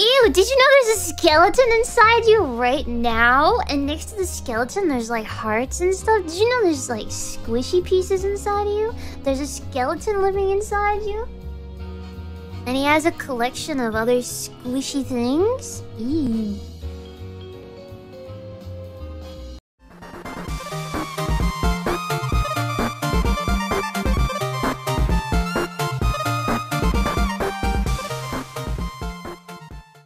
Ew, did you know there's a skeleton inside you right now? And next to the skeleton, there's like hearts and stuff. Did you know there's like squishy pieces inside of you? There's a skeleton living inside you? And he has a collection of other squishy things? Ew.